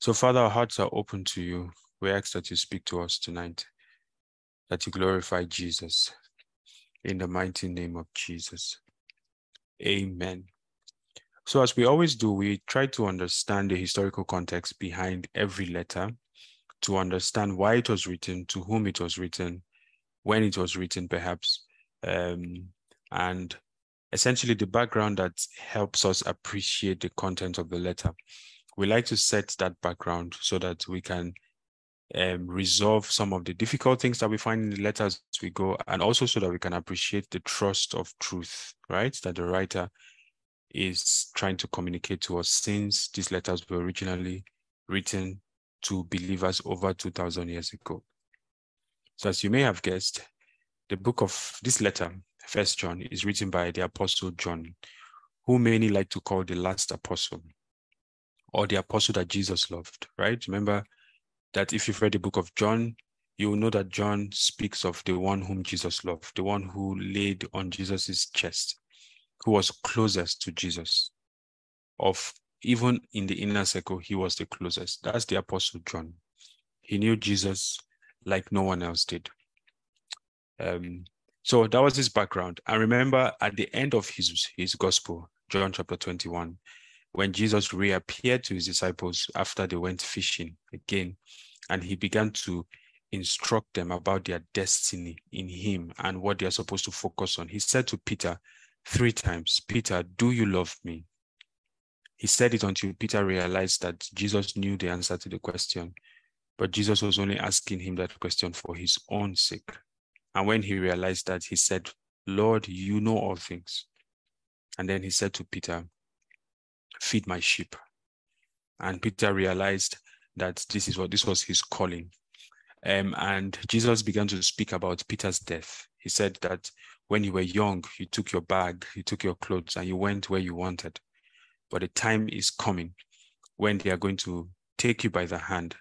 So, Father, our hearts are open to you. We ask that you speak to us tonight, that you glorify Jesus in the mighty name of Jesus. Amen. So, as we always do, we try to understand the historical context behind every letter to understand why it was written, to whom it was written, when it was written, perhaps, um, and essentially the background that helps us appreciate the content of the letter. We like to set that background so that we can um, resolve some of the difficult things that we find in the letters as we go, and also so that we can appreciate the trust of truth, right? That the writer is trying to communicate to us since these letters were originally written to believers over 2000 years ago. So as you may have guessed, the book of this letter, First John, is written by the apostle John, who many like to call the last apostle or the apostle that Jesus loved, right? Remember that if you've read the book of John, you will know that John speaks of the one whom Jesus loved, the one who laid on Jesus's chest, who was closest to Jesus. Of even in the inner circle, he was the closest. That's the Apostle John. He knew Jesus like no one else did. Um, so that was his background. And remember, at the end of his, his gospel, John chapter 21, when Jesus reappeared to his disciples after they went fishing again, and he began to instruct them about their destiny in him and what they are supposed to focus on. He said to Peter three times, Peter, do you love me? He said it until Peter realized that Jesus knew the answer to the question, but Jesus was only asking him that question for his own sake. And when he realized that, he said, Lord, you know all things. And then he said to Peter, Feed my sheep. And Peter realized that this is what this was his calling. Um, and Jesus began to speak about Peter's death. He said that when you were young, you took your bag, you took your clothes, and you went where you wanted. But the time is coming when they are going to take you by the hand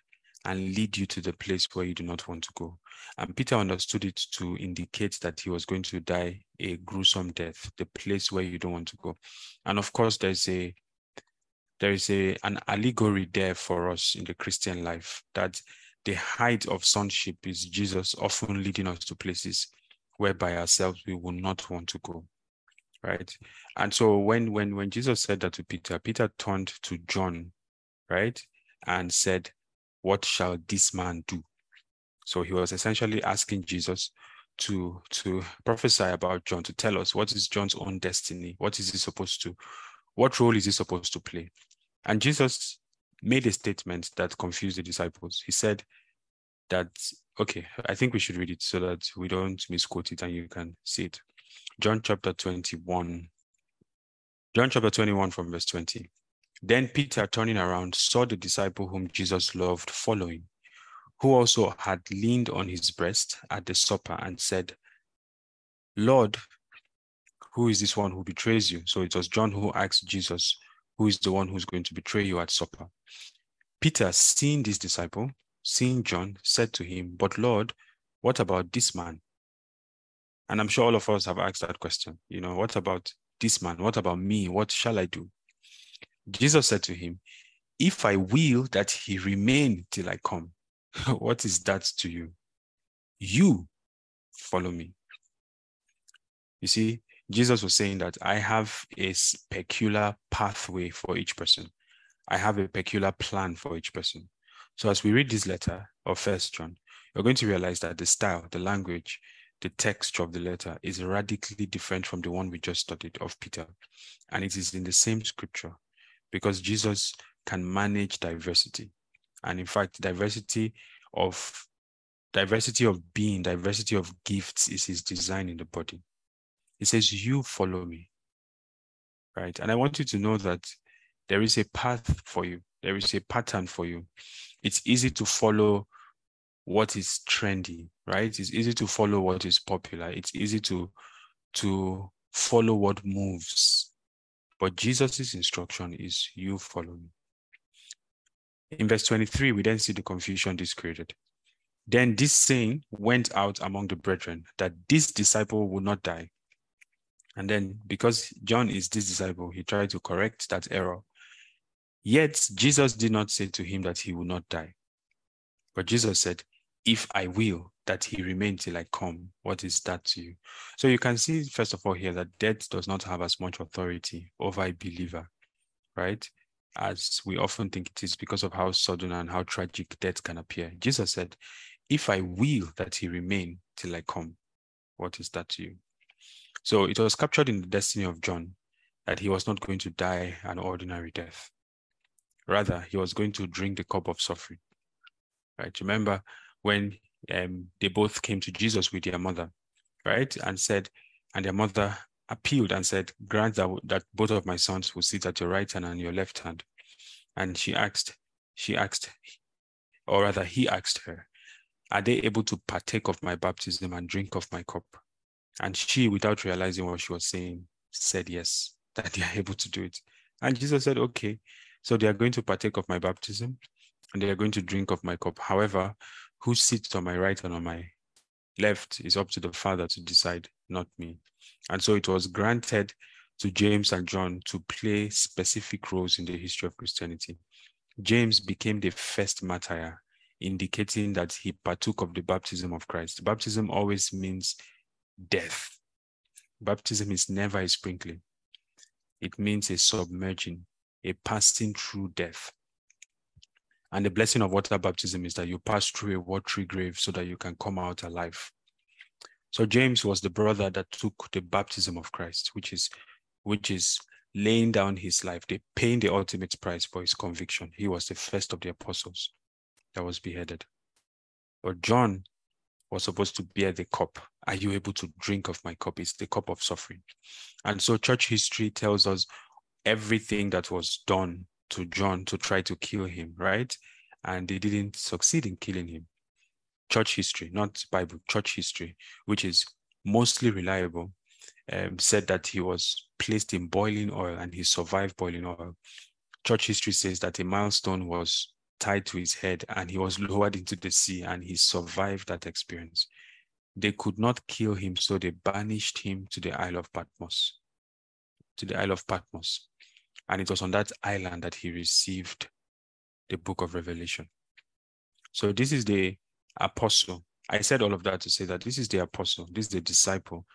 and lead you to the place where you do not want to go. And Peter understood it to indicate that he was going to die a gruesome death, the place where you don't want to go. And of course, there's a there is a an allegory there for us in the Christian life that the height of sonship is Jesus often leading us to places where by ourselves we will not want to go right? And so when when when Jesus said that to Peter, Peter turned to John, right, and said, "What shall this man do?" So he was essentially asking Jesus to to prophesy about John, to tell us what is John's own destiny, what is he supposed to, what role is he supposed to play? And Jesus made a statement that confused the disciples. He said that, okay, I think we should read it so that we don't misquote it and you can see it. John chapter 21. John chapter 21 from verse 20. Then Peter, turning around, saw the disciple whom Jesus loved following, who also had leaned on his breast at the supper and said, Lord, who is this one who betrays you? So it was John who asked Jesus, Who is the one who's going to betray you at supper? Peter, seeing this disciple, seeing John, said to him, But Lord, what about this man? And I'm sure all of us have asked that question. You know, what about this man? What about me? What shall I do? Jesus said to him, If I will that he remain till I come, what is that to you? You follow me. You see, Jesus was saying that I have a peculiar pathway for each person. I have a peculiar plan for each person. So as we read this letter of First John, you're going to realize that the style, the language, the text of the letter is radically different from the one we just studied of Peter. And it is in the same scripture because Jesus can manage diversity. And in fact, diversity of diversity of being, diversity of gifts is his design in the body. He says, You follow me. Right. And I want you to know that there is a path for you, there is a pattern for you. It's easy to follow what is trendy, right? It's easy to follow what is popular. It's easy to to follow what moves. But Jesus' instruction is you follow me. In verse 23, we then see the confusion this created. Then this saying went out among the brethren that this disciple would not die. And then, because John is this disciple, he tried to correct that error. Yet Jesus did not say to him that he would not die. But Jesus said, If I will that he remain till I come, what is that to you? So you can see, first of all, here that death does not have as much authority over a believer, right? As we often think it is because of how sudden and how tragic death can appear. Jesus said, If I will that he remain till I come, what is that to you? So it was captured in the destiny of John that he was not going to die an ordinary death. Rather, he was going to drink the cup of suffering. Right? Remember when um, they both came to Jesus with their mother, right? And said, and their mother appealed and said, Grant that, that both of my sons will sit at your right hand and your left hand. And she asked, she asked, or rather, he asked her, Are they able to partake of my baptism and drink of my cup? And she, without realizing what she was saying, said yes, that they are able to do it. And Jesus said, Okay, so they are going to partake of my baptism and they are going to drink of my cup. However, who sits on my right and on my left is up to the Father to decide, not me. And so it was granted to James and John to play specific roles in the history of Christianity. James became the first martyr, indicating that he partook of the baptism of Christ. Baptism always means death. Baptism is never a sprinkling, it means a submerging, a passing through death. And the blessing of water baptism is that you pass through a watery grave so that you can come out alive. So James was the brother that took the baptism of Christ, which is which is laying down his life, they paying the ultimate price for his conviction. He was the first of the apostles that was beheaded. But John was supposed to bear the cup. Are you able to drink of my cup? It's the cup of suffering. And so church history tells us everything that was done to John to try to kill him, right? And they didn't succeed in killing him. Church history, not Bible, church history, which is mostly reliable, um, said that he was placed in boiling oil and he survived boiling oil. Church history says that a milestone was tied to his head and he was lowered into the sea and he survived that experience. They could not kill him, so they banished him to the Isle of Patmos. To the Isle of Patmos. And it was on that island that he received the book of Revelation. So this is the apostle. I said all of that to say that this is the apostle, this is the disciple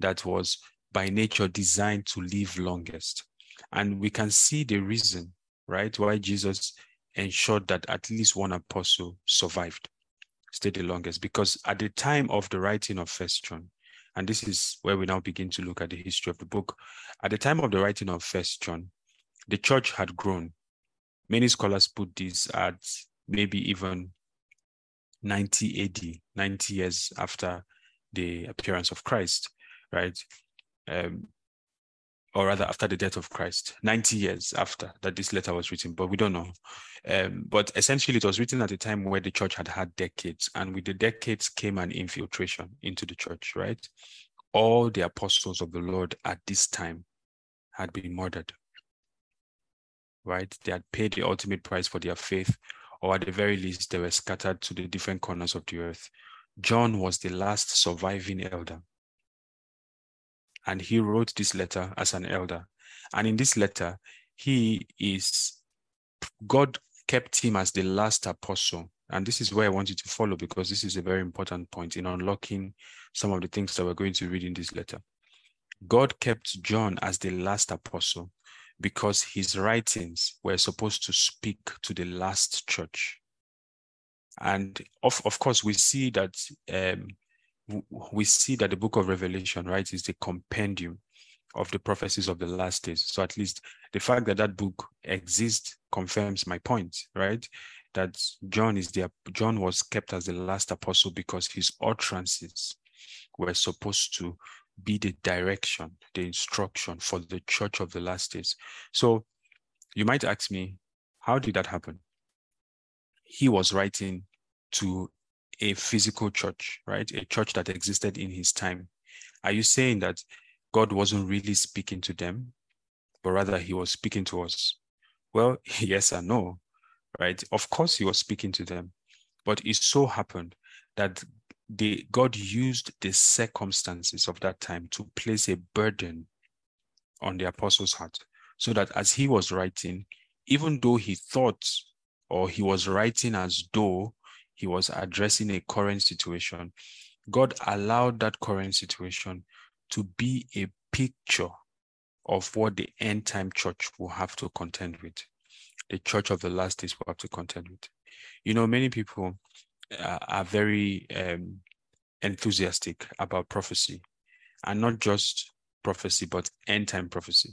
that was by nature designed to live longest. And we can see the reason, right, why Jesus ensured that at least one apostle survived, stayed the longest. Because at the time of the writing of First John, and this is where we now begin to look at the history of the book. At the time of the writing of First John, the church had grown. Many scholars put this at maybe even 90 AD, 90 years after the appearance of Christ, right? Um, or rather after the death of Christ, 90 years after that this letter was written, but we don't know. Um, but essentially, it was written at a time where the church had had decades, and with the decades came an infiltration into the church, right? All the apostles of the Lord at this time had been murdered, right? They had paid the ultimate price for their faith, or at the very least, they were scattered to the different corners of the earth. John was the last surviving elder and he wrote this letter as an elder. And in this letter, he is, God kept him as the last apostle. And this is where I want you to follow because this is a very important point in unlocking some of the things that we're going to read in this letter. God kept John as the last apostle because his writings were supposed to speak to the last church. And of, of course, we see that um, we see that the book of Revelation, right, is the compendium of the prophecies of the last days. So at least the fact that that book exists confirms my point, right? That John is the John was kept as the last apostle because his utterances were supposed to be the direction, the instruction for the church of the last days. So you might ask me, how did that happen? He was writing to a physical church, right? A church that existed in his time. Are you saying that God wasn't really speaking to them, but rather he was speaking to us? Well, yes and no, right? Of course, he was speaking to them, but it so happened that the God used the circumstances of that time to place a burden on the apostles' heart, so that as he was writing, even though he thought or he was writing as though he was addressing a current situation, God allowed that current situation to be a picture of what the end time church will have to contend with. The church of the last days will have to contend with. You know, many people uh, are very um, enthusiastic about prophecy, and not just prophecy, but end time prophecy.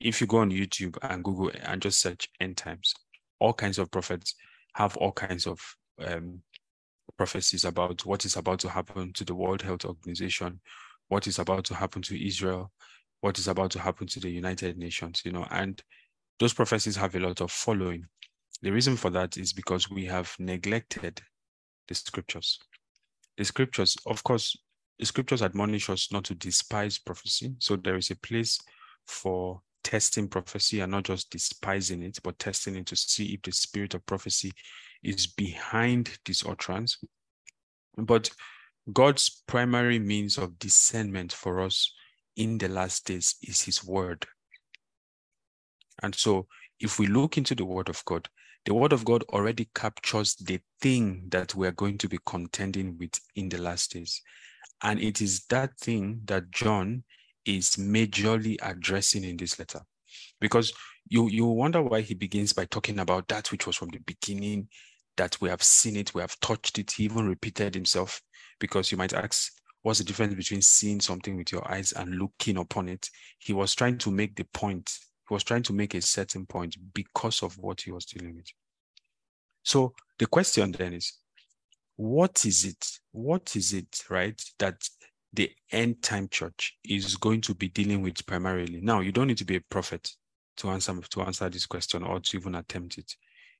If you go on YouTube and Google and just search end times, all kinds of prophets have all kinds of um, prophecies about what is about to happen to the World Health Organization, what is about to happen to Israel, what is about to happen to the United Nations, you know, and those prophecies have a lot of following. The reason for that is because we have neglected the scriptures. The scriptures, of course, the scriptures admonish us not to despise prophecy. So there is a place for testing prophecy and not just despising it, but testing it to see if the spirit of prophecy is behind this utterance. But God's primary means of discernment for us in the last days is his word. And so if we look into the word of God, the word of God already captures the thing that we are going to be contending with in the last days. And it is that thing that John is majorly addressing in this letter. Because you, you wonder why he begins by talking about that which was from the beginning, that we have seen it, we have touched it, he even repeated himself. Because you might ask, what's the difference between seeing something with your eyes and looking upon it? He was trying to make the point, he was trying to make a certain point because of what he was dealing with. So the question then is, what is it? What is it, right, that the end time church is going to be dealing with primarily? Now, you don't need to be a prophet to answer to answer this question or to even attempt it.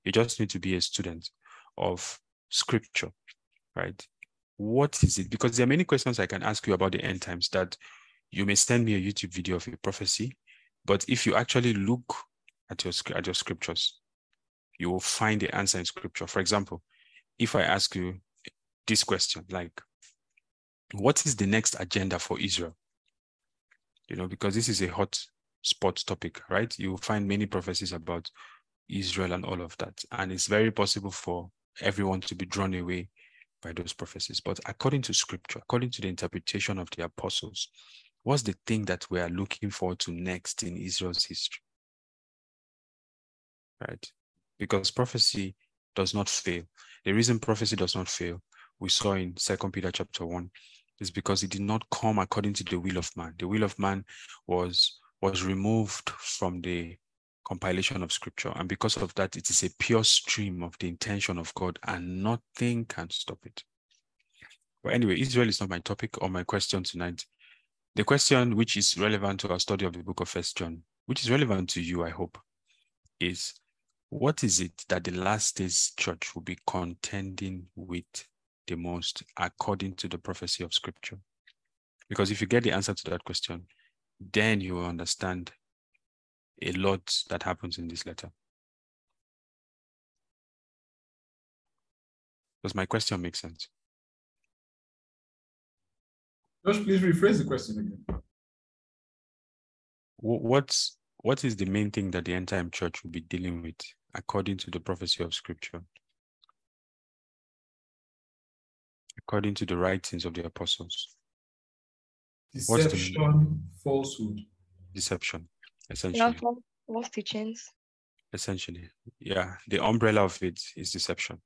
You just need to be a student of scripture, right? What is it? Because there are many questions I can ask you about the end times that you may send me a YouTube video of a prophecy, but if you actually look at your at your scriptures, you will find the answer in scripture. For example, if I ask you this question, like, what is the next agenda for Israel? You know, because this is a hot spot topic, right? You will find many prophecies about Israel and all of that. And it's very possible for everyone to be drawn away by those prophecies. But according to scripture, according to the interpretation of the apostles, what's the thing that we are looking forward to next in Israel's history? Right? Because prophecy does not fail. The reason prophecy does not fail, we saw in Second Peter chapter 1, is because it did not come according to the will of man. The will of man was was removed from the compilation of scripture. And because of that, it is a pure stream of the intention of God, and nothing can stop it. But anyway, Israel is not my topic or my question tonight. The question which is relevant to our study of the book of First John, which is relevant to you, I hope, is what is it that the last days church will be contending with the most according to the prophecy of scripture? Because if you get the answer to that question, then you will understand a lot that happens in this letter. Does my question make sense? Josh, please rephrase the question again. What's what is the main thing that the end time church will be dealing with according to the prophecy of scripture? According to the writings of the apostles. Deception, falsehood. Deception essentially. false teachings. Essentially, yeah. The umbrella of it is deception,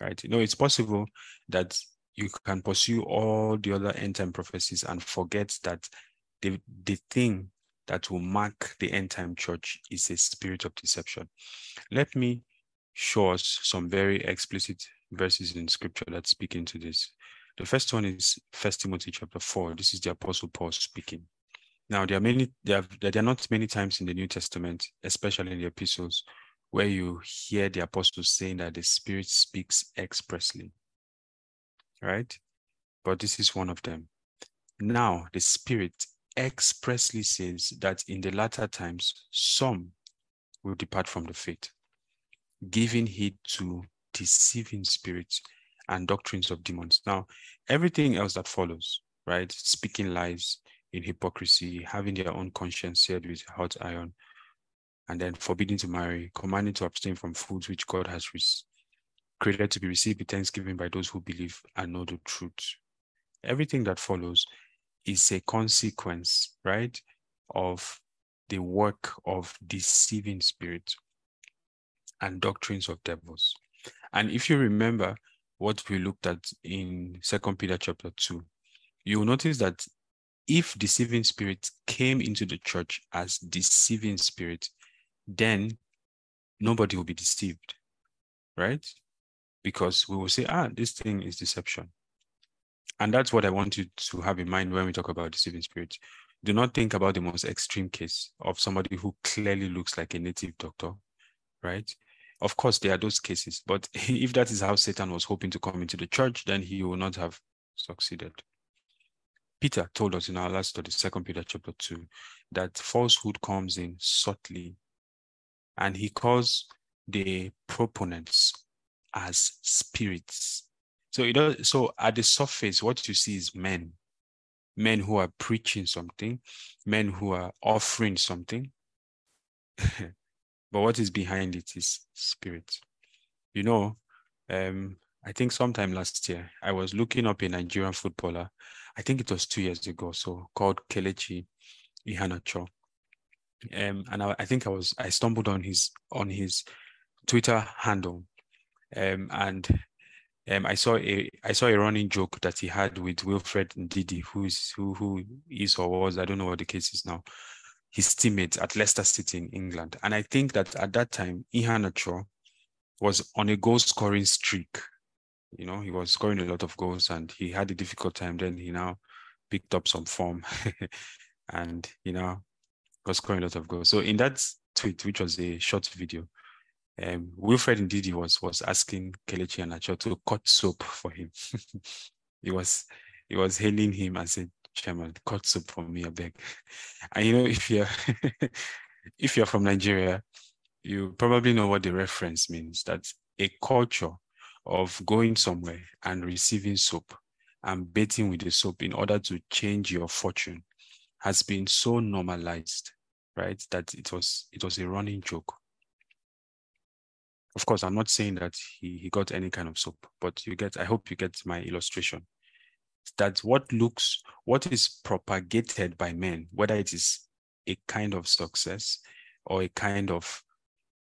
right? You know, it's possible that you can pursue all the other end time prophecies and forget that the the thing that will mark the end time church is a spirit of deception. Let me show us some very explicit verses in scripture that speak into this. The first one is First Timothy chapter 4. This is the Apostle Paul speaking. Now, there are many, there are, there are not many times in the New Testament, especially in the epistles, where you hear the apostles saying that the Spirit speaks expressly, right? But this is one of them. Now, the Spirit expressly says that in the latter times, some will depart from the faith, giving heed to deceiving spirits and doctrines of demons. Now, everything else that follows, right? Speaking lies, in hypocrisy, having their own conscience seared with hot iron, and then forbidding to marry, commanding to abstain from foods which God has created to be received with thanksgiving by those who believe and know the truth. Everything that follows is a consequence, right, of the work of deceiving spirits and doctrines of devils. And if you remember what we looked at in Second Peter chapter 2, you will notice that if deceiving spirits came into the church as deceiving spirits, then nobody will be deceived, right? Because we will say, ah, this thing is deception. And that's what I want you to have in mind when we talk about deceiving spirits. Do not think about the most extreme case of somebody who clearly looks like a native doctor, right? Of course, there are those cases, but if that is how Satan was hoping to come into the church, then he will not have succeeded. Peter told us in our last study, Second Peter chapter 2, that falsehood comes in subtly, and he calls the proponents as spirits. So it so at the surface, what you see is men, men who are preaching something, men who are offering something. but what is behind it is spirit. You know, um, I think sometime last year, I was looking up a Nigerian footballer. I think it was two years ago, so called Kelechi Iheanacho. Um, and I, I, think I was I stumbled on his on his Twitter handle, um, and um, I saw a I saw a running joke that he had with Wilfred Ndidi, who is who who is or was I don't know what the case is now, his teammate at Leicester City in England, and I think that at that time Iheanacho was on a goal scoring streak you know, he was scoring a lot of goals and he had a difficult time. Then he now picked up some form and, you know, was scoring a lot of goals. So in that tweet, which was a short video, um, Wilfred Ndidi was was asking Kelechi Iheanacho to cut soap for him. he was he was hailing him and said, Chairman, cut soap for me, I beg. And you know, if you're if you're from Nigeria, you probably know what the reference means. That a culture of going somewhere and receiving soap and bathing with the soap in order to change your fortune has been so normalized, right? That it was it was a running joke. Of course, I'm not saying that he, he got any kind of soap, but you get, I hope you get my illustration. That what looks, what is propagated by men, whether it is a kind of success or a kind of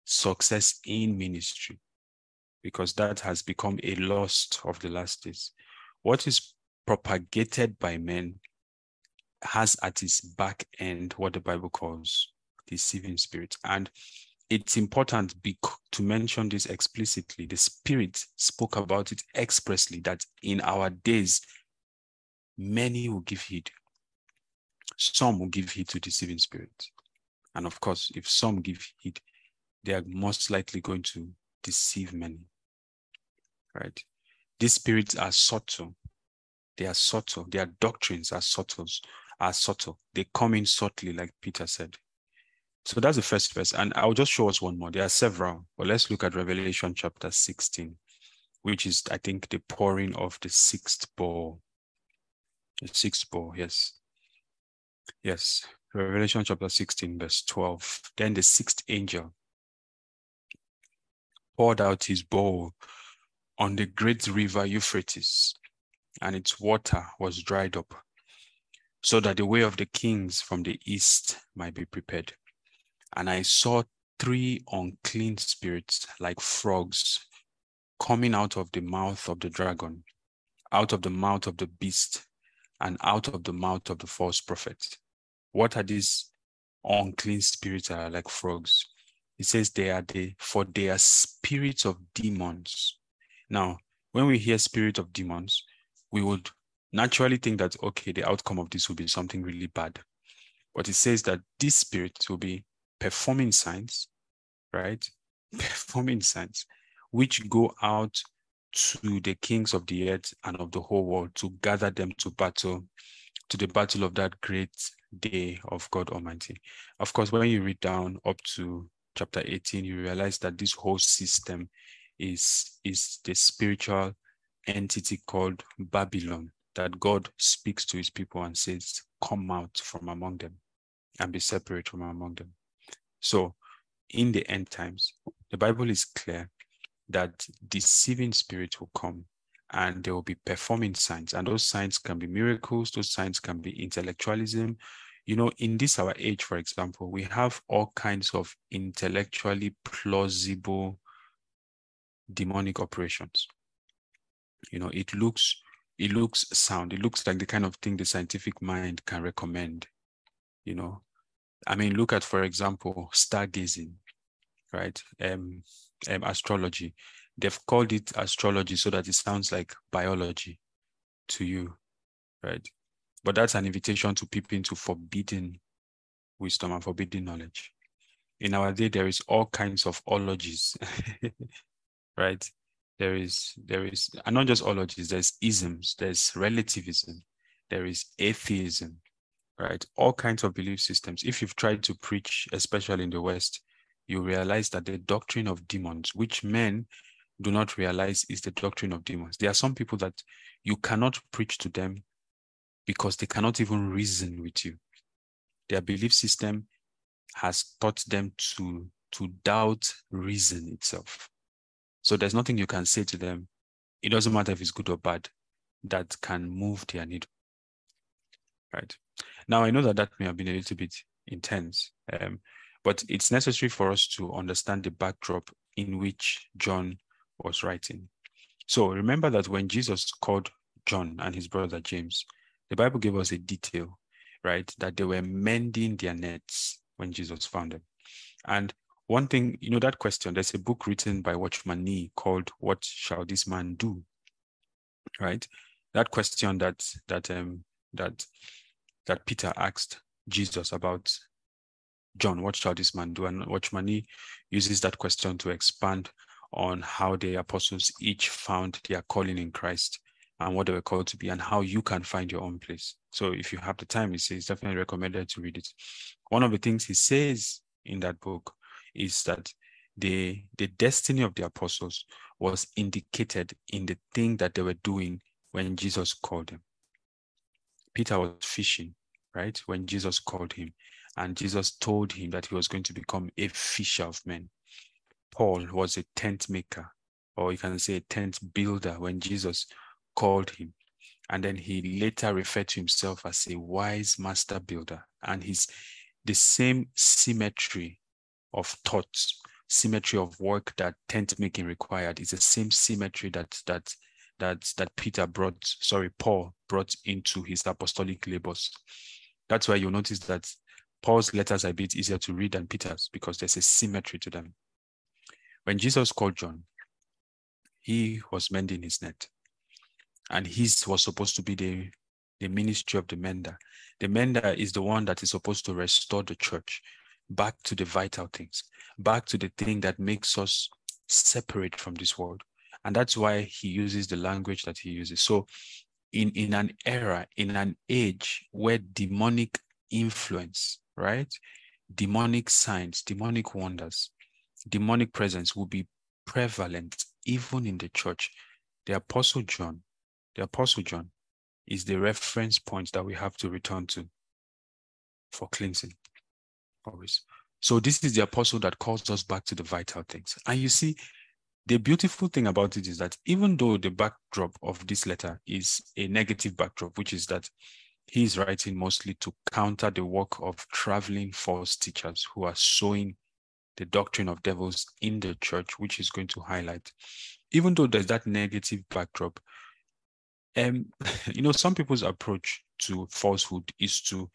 success in ministry, because that has become a lost of the last days. What is propagated by men has at its back end what the Bible calls deceiving spirits. And it's important to mention this explicitly. The Spirit spoke about it expressly that in our days, many will give heed. Some will give heed to deceiving spirits. And of course, if some give heed, they are most likely going to deceive many right? These spirits are subtle. They are subtle. Their doctrines are subtle, are subtle. They come in subtly, like Peter said. So that's the first verse. And I'll just show us one more. There are several, but let's look at Revelation chapter 16, which is, I think, the pouring of the sixth bowl. The sixth bowl, yes. Yes. Revelation chapter 16, verse 12. Then the sixth angel poured out his bowl on the great river Euphrates, and its water was dried up, so that the way of the kings from the east might be prepared. And I saw three unclean spirits like frogs coming out of the mouth of the dragon, out of the mouth of the beast, and out of the mouth of the false prophet. What are these unclean spirits are like frogs? It says they are the for they are spirits of demons now, when we hear spirit of demons, we would naturally think that, okay, the outcome of this will be something really bad. But it says that this spirit will be performing signs, right? Performing signs, which go out to the kings of the earth and of the whole world to gather them to battle, to the battle of that great day of God Almighty. Of course, when you read down up to chapter 18, you realize that this whole system is, is the spiritual entity called Babylon that God speaks to his people and says, Come out from among them and be separate from among them. So in the end times, the Bible is clear that deceiving spirit will come and they will be performing signs. And those signs can be miracles, those signs can be intellectualism. You know, in this our age, for example, we have all kinds of intellectually plausible demonic operations. You know, it looks it looks sound. It looks like the kind of thing the scientific mind can recommend. You know, I mean, look at, for example, stargazing, right? Um, um, astrology. They've called it astrology so that it sounds like biology to you, right? But that's an invitation to peep into forbidden wisdom and forbidden knowledge. In our day, there is all kinds of ologies, right? There is, there is, and not just ologies, there's isms, there's relativism, there is atheism, right? All kinds of belief systems. If you've tried to preach, especially in the West, you realize that the doctrine of demons, which men do not realize is the doctrine of demons. There are some people that you cannot preach to them because they cannot even reason with you. Their belief system has taught them to, to doubt reason itself. So there's nothing you can say to them. It doesn't matter if it's good or bad, that can move their needle. Right. Now, I know that that may have been a little bit intense, um, but it's necessary for us to understand the backdrop in which John was writing. So remember that when Jesus called John and his brother James, the Bible gave us a detail, right? That they were mending their nets when Jesus found them. And one thing, you know, that question, there's a book written by Watchman Nee called What Shall This Man Do? Right? That question that that um that that Peter asked Jesus about John, what shall this man do? And Watchman Nee uses that question to expand on how the apostles each found their calling in Christ and what they were called to be and how you can find your own place. So if you have the time, says definitely recommended to read it. One of the things he says in that book is that the the destiny of the apostles was indicated in the thing that they were doing when Jesus called them. Peter was fishing, right? When Jesus called him. And Jesus told him that he was going to become a fisher of men. Paul was a tent maker, or you can say a tent builder when Jesus called him. And then he later referred to himself as a wise master builder. And he's the same symmetry of thoughts, symmetry of work that tent making required is the same symmetry that that that that Peter brought, sorry, Paul brought into his apostolic labors. That's why you'll notice that Paul's letters are a bit easier to read than Peter's because there's a symmetry to them. When Jesus called John, he was mending his net. And his was supposed to be the, the ministry of the mender. The mender is the one that is supposed to restore the church back to the vital things, back to the thing that makes us separate from this world. And that's why he uses the language that he uses. So in, in an era, in an age where demonic influence right? Demonic signs, demonic wonders, demonic presence will be prevalent even in the church. The Apostle John, the Apostle John is the reference point that we have to return to for cleansing. Always. So this is the apostle that calls us back to the vital things. And you see, the beautiful thing about it is that even though the backdrop of this letter is a negative backdrop, which is that he's writing mostly to counter the work of traveling false teachers who are sowing the doctrine of devils in the church, which is going to highlight. Even though there's that negative backdrop, um, you know, some people's approach to falsehood is to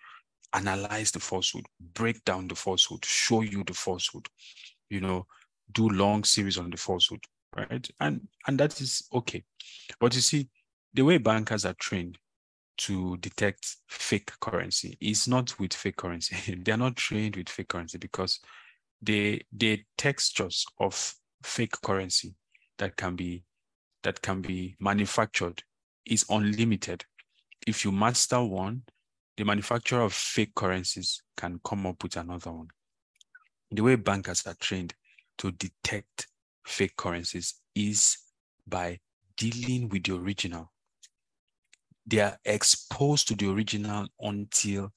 analyze the falsehood, break down the falsehood, show you the falsehood, you know, do long series on the falsehood, right? And and that is okay. But you see, the way bankers are trained to detect fake currency is not with fake currency. they are not trained with fake currency because the the textures of fake currency that can be that can be manufactured is unlimited. If you master one, the manufacturer of fake currencies can come up with another one. The way bankers are trained to detect fake currencies is by dealing with the original they are exposed to the original until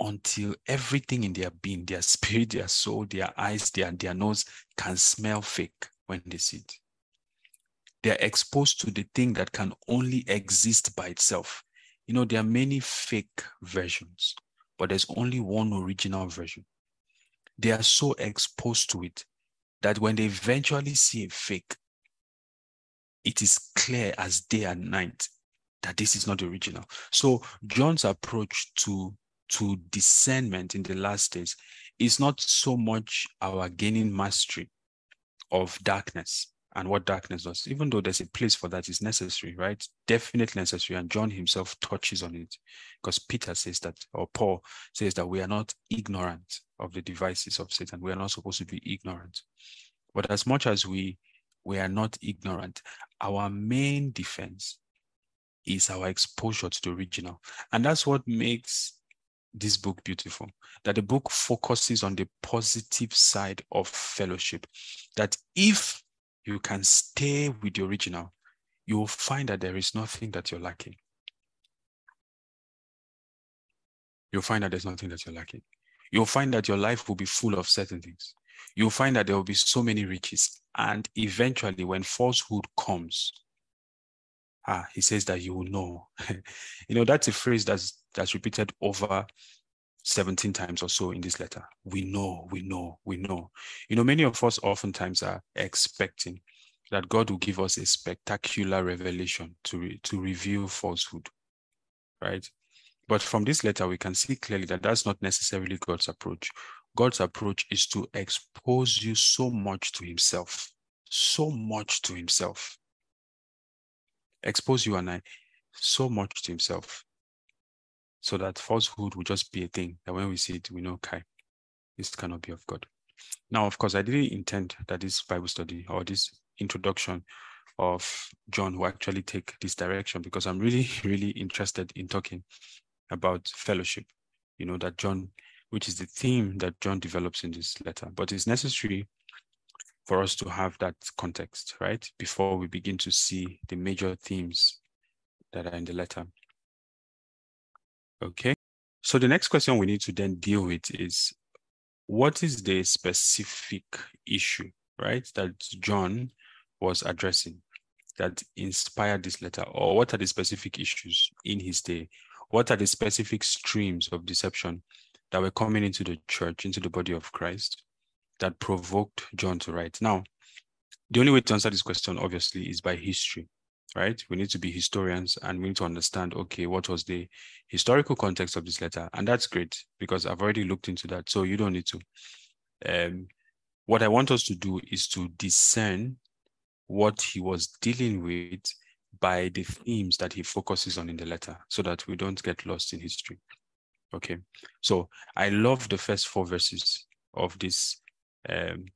until everything in their being, their spirit, their soul, their eyes, their, their nose can smell fake when they see it. They're exposed to the thing that can only exist by itself. You know, there are many fake versions, but there's only one original version. They are so exposed to it that when they eventually see a fake, it is clear as day and night that this is not original. So John's approach to to discernment in the last days is not so much our gaining mastery of darkness and what darkness does, even though there's a place for that is necessary, right? Definitely necessary. And John himself touches on it because Peter says that, or Paul says that we are not ignorant of the devices of Satan. We are not supposed to be ignorant. But as much as we we are not ignorant, our main defense is our exposure to the original. And that's what makes this book beautiful that the book focuses on the positive side of fellowship that if you can stay with the original you will find that there is nothing that you're lacking. You'll find that there's nothing that you're lacking. You'll find that your life will be full of certain things. You'll find that there will be so many riches. And eventually when falsehood comes ah, he says that you will know. you know, that's a phrase that's that's repeated over 17 times or so in this letter. We know, we know, we know. You know, many of us oftentimes are expecting that God will give us a spectacular revelation to, re- to reveal falsehood, right? But from this letter, we can see clearly that that's not necessarily God's approach. God's approach is to expose you so much to Himself, so much to Himself, expose you and I so much to himself so that falsehood will just be a thing that when we see it, we know, Kai, this cannot be of God. Now, of course, I didn't intend that this Bible study or this introduction of John will actually take this direction because I'm really, really interested in talking about fellowship, you know, that John, which is the theme that John develops in this letter. But it's necessary for us to have that context, right? Before we begin to see the major themes that are in the letter. Okay. So the next question we need to then deal with is what is the specific issue, right, that John was addressing that inspired this letter? Or what are the specific issues in his day? What are the specific streams of deception that were coming into the church, into the body of Christ? that provoked John to write. Now, the only way to answer this question, obviously, is by history, right? We need to be historians and we need to understand, okay, what was the historical context of this letter? And that's great because I've already looked into that. So you don't need to. Um, what I want us to do is to discern what he was dealing with by the themes that he focuses on in the letter so that we don't get lost in history. Okay, so I love the first four verses of this um,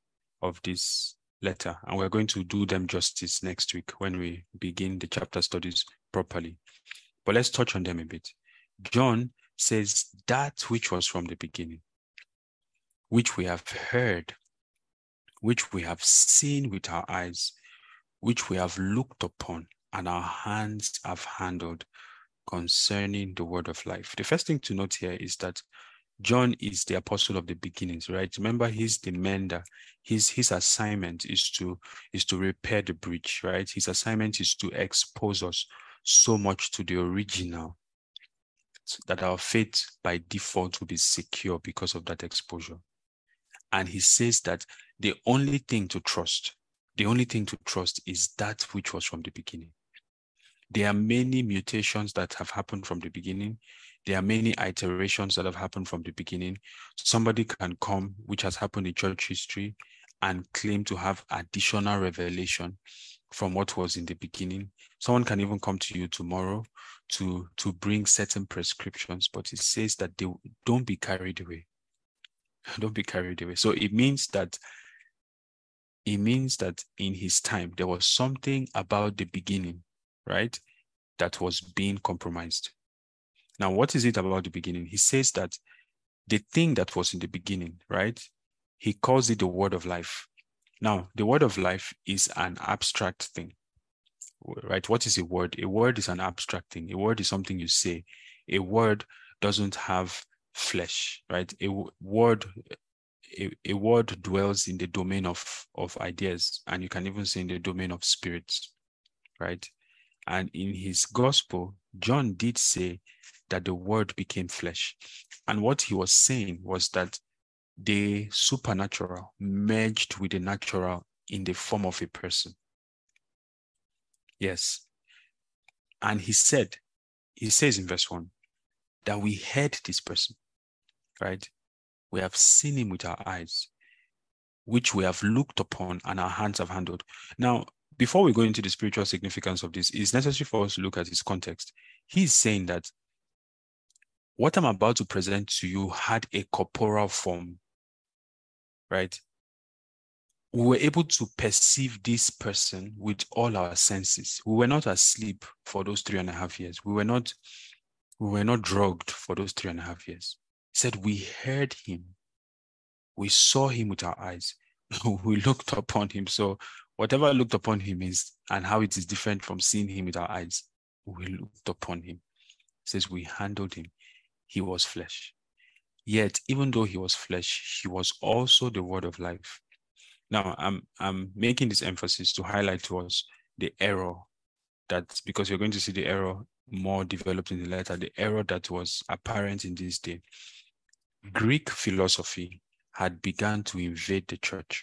of this letter, and we're going to do them justice next week when we begin the chapter studies properly. But let's touch on them a bit. John says that which was from the beginning, which we have heard, which we have seen with our eyes, which we have looked upon, and our hands have handled concerning the word of life. The first thing to note here is that John is the apostle of the beginnings, right? Remember, he's the mender. His his assignment is to is to repair the breach, right? His assignment is to expose us so much to the original that our faith by default will be secure because of that exposure. And he says that the only thing to trust, the only thing to trust is that which was from the beginning. There are many mutations that have happened from the beginning. There are many iterations that have happened from the beginning. Somebody can come, which has happened in church history, and claim to have additional revelation from what was in the beginning. Someone can even come to you tomorrow to, to bring certain prescriptions, but it says that they don't be carried away. Don't be carried away. So it means that it means that in his time there was something about the beginning, right, that was being compromised. Now, what is it about the beginning? He says that the thing that was in the beginning, right? He calls it the word of life. Now, the word of life is an abstract thing, right? What is a word? A word is an abstract thing. A word is something you say. A word doesn't have flesh, right? A word, a, a word dwells in the domain of, of ideas, and you can even say in the domain of spirits, right? And in his gospel, John did say that the word became flesh. And what he was saying was that the supernatural merged with the natural in the form of a person. Yes. And he said, he says in verse 1 that we heard this person, right? We have seen him with our eyes, which we have looked upon and our hands have handled. Now, before we go into the spiritual significance of this, it's necessary for us to look at his context. He's saying that what I'm about to present to you had a corporal form, right? We were able to perceive this person with all our senses. We were not asleep for those three and a half years. We were not, we were not drugged for those three and a half years. He said, We heard him. We saw him with our eyes. we looked upon him. So whatever looked upon him is and how it is different from seeing him with our eyes. We looked upon him. He says we handled him he was flesh. Yet, even though he was flesh, he was also the word of life. Now, I'm I'm making this emphasis to highlight to us the error that because you're going to see the error more developed in the letter, the error that was apparent in this day. Greek philosophy had begun to invade the church.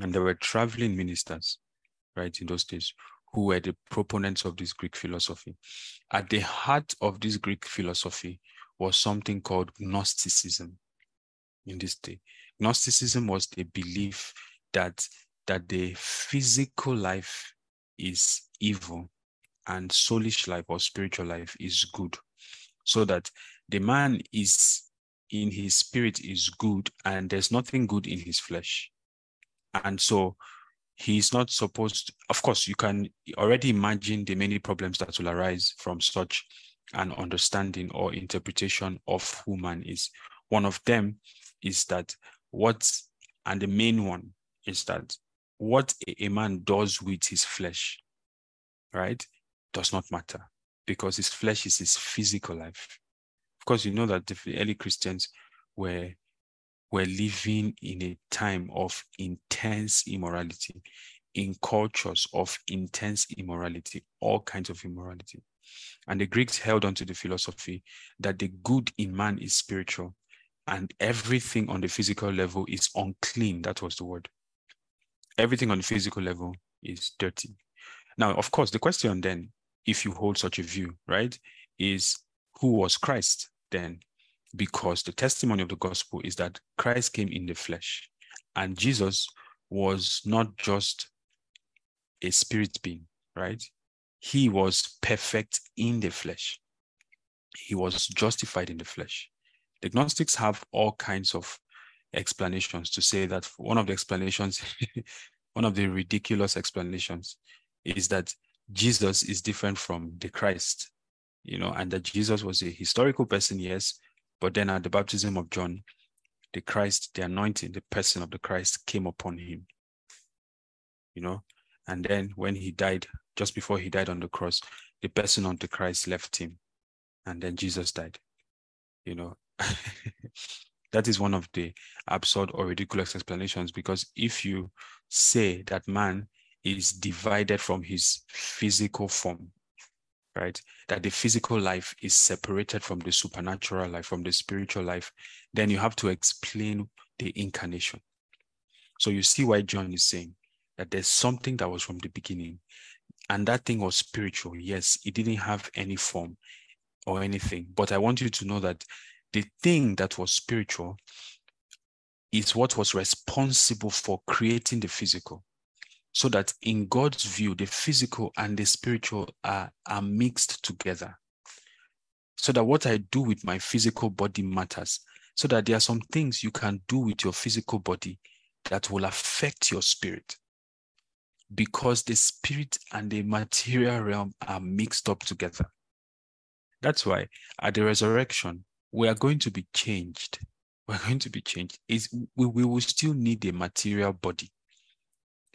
And there were traveling ministers, right, in those days, who were the proponents of this Greek philosophy. At the heart of this Greek philosophy was something called Gnosticism in this day. Gnosticism was the belief that, that the physical life is evil and soulish life or spiritual life is good. So that the man is in his spirit is good and there's nothing good in his flesh. And so he's not supposed of course you can already imagine the many problems that will arise from such an understanding or interpretation of who man is. One of them is that what and the main one is that what a man does with his flesh right does not matter because his flesh is his physical life. Of course you know that the early christians were were living in a time of intense immorality, in cultures of intense immorality, all kinds of immorality. And the Greeks held on to the philosophy that the good in man is spiritual and everything on the physical level is unclean. That was the word. Everything on the physical level is dirty. Now, of course, the question then, if you hold such a view, right, is who was Christ then? Because the testimony of the gospel is that Christ came in the flesh and Jesus was not just a spirit being, right? He was perfect in the flesh. He was justified in the flesh. The Gnostics have all kinds of explanations to say that one of the explanations, one of the ridiculous explanations is that Jesus is different from the Christ, you know, and that Jesus was a historical person, yes, but then at the baptism of John, the Christ, the anointing, the person of the Christ came upon him. You know, and then when he died, just before he died on the cross, the person of the Christ left him. And then Jesus died. You know, that is one of the absurd or ridiculous explanations because if you say that man is divided from his physical form right? That the physical life is separated from the supernatural life, from the spiritual life, then you have to explain the incarnation. So you see why John is saying that there's something that was from the beginning, and that thing was spiritual. Yes, it didn't have any form or anything, but I want you to know that the thing that was spiritual is what was responsible for creating the physical so that in God's view, the physical and the spiritual are, are mixed together. So that what I do with my physical body matters. So that there are some things you can do with your physical body that will affect your spirit. Because the spirit and the material realm are mixed up together. That's why at the resurrection, we are going to be changed. We're going to be changed. Is we, we will still need a material body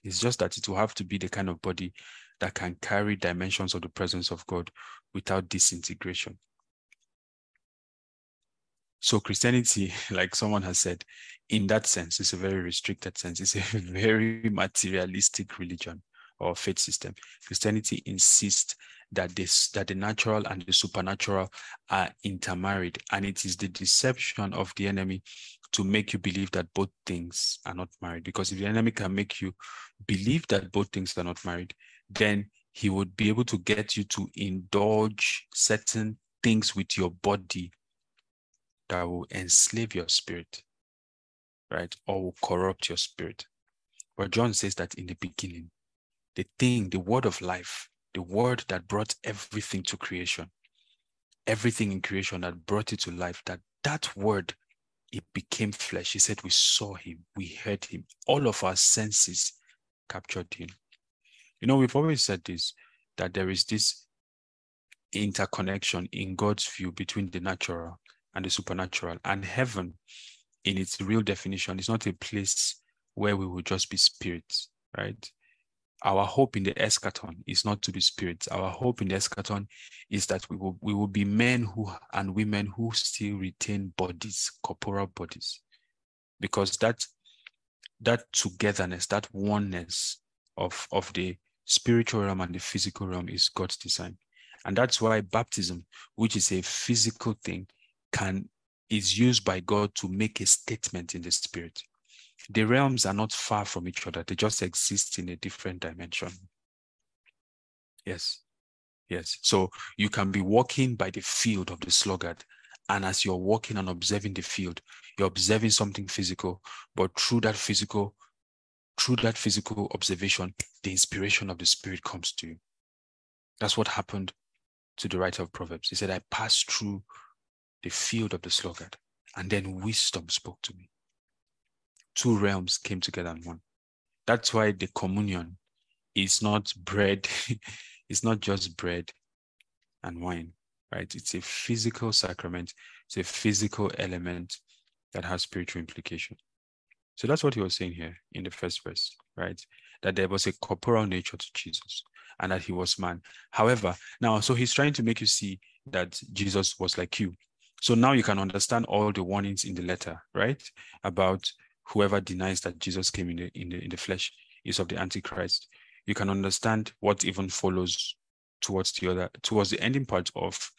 it's just that it will have to be the kind of body that can carry dimensions of the presence of God without disintegration. So Christianity, like someone has said, in that sense, it's a very restricted sense. It's a very materialistic religion or faith system. Christianity insists that this that the natural and the supernatural are intermarried, and it is the deception of the enemy to make you believe that both things are not married. Because if the enemy can make you believe that both things are not married, then he would be able to get you to indulge certain things with your body that will enslave your spirit, right? Or will corrupt your spirit. But John says that in the beginning, the thing, the word of life, the word that brought everything to creation, everything in creation that brought it to life, that that word, it became flesh. He said, we saw him, we heard him. All of our senses captured him. You know, we've always said this, that there is this interconnection in God's view between the natural and the supernatural. And heaven, in its real definition, is not a place where we will just be spirits, right? Our hope in the eschaton is not to be spirits. Our hope in the eschaton is that we will we will be men who and women who still retain bodies, corporal bodies, because that that togetherness, that oneness of of the spiritual realm and the physical realm is God's design. And that's why baptism, which is a physical thing, can is used by God to make a statement in the spirit. The realms are not far from each other, they just exist in a different dimension. Yes. Yes. So you can be walking by the field of the sluggard. And as you're walking and observing the field, you're observing something physical, but through that physical, through that physical observation, the inspiration of the spirit comes to you. That's what happened to the writer of Proverbs. He said, I passed through the field of the sluggard, and then wisdom spoke to me. Two realms came together in one. That's why the communion is not bread, it's not just bread and wine, right? It's a physical sacrament, it's a physical element that has spiritual implication. So that's what he was saying here in the first verse, right? That there was a corporal nature to Jesus and that he was man. However, now, so he's trying to make you see that Jesus was like you. So now you can understand all the warnings in the letter, right? About whoever denies that Jesus came in the in the in the flesh is of the Antichrist. You can understand what even follows towards the other towards the ending part of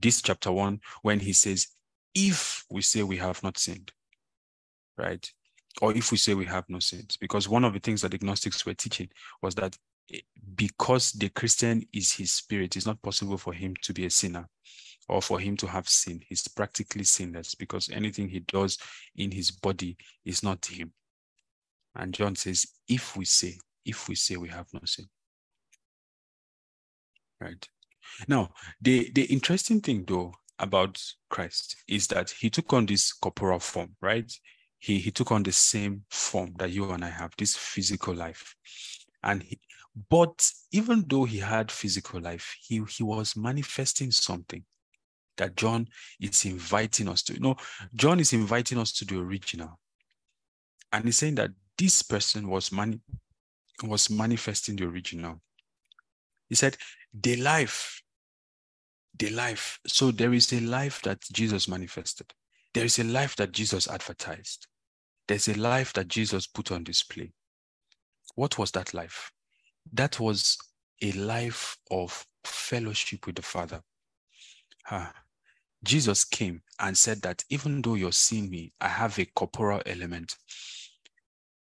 this chapter one when he says, if we say we have not sinned, right? Or if we say we have no sins, because one of the things that the Gnostics were teaching was that eh, because the Christian is his spirit, it's not possible for him to be a sinner or for him to have sin. He's practically sinless because anything he does in his body is not him. And John says, if we say, if we say we have no sin. Right. Now, the, the interesting thing though about Christ is that he took on this corporal form, right? He, he took on the same form that you and I have, this physical life. And he, but even though he had physical life, he, he was manifesting something that John is inviting us to. You know, John is inviting us to the original. And he's saying that this person was mani- was manifesting the original. He said, the life, the life. So there is a life that Jesus manifested. There is a life that Jesus advertised. There's a life that Jesus put on display. What was that life? That was a life of fellowship with the Father. Ah, Jesus came and said that even though you're seeing me, I have a corporal element.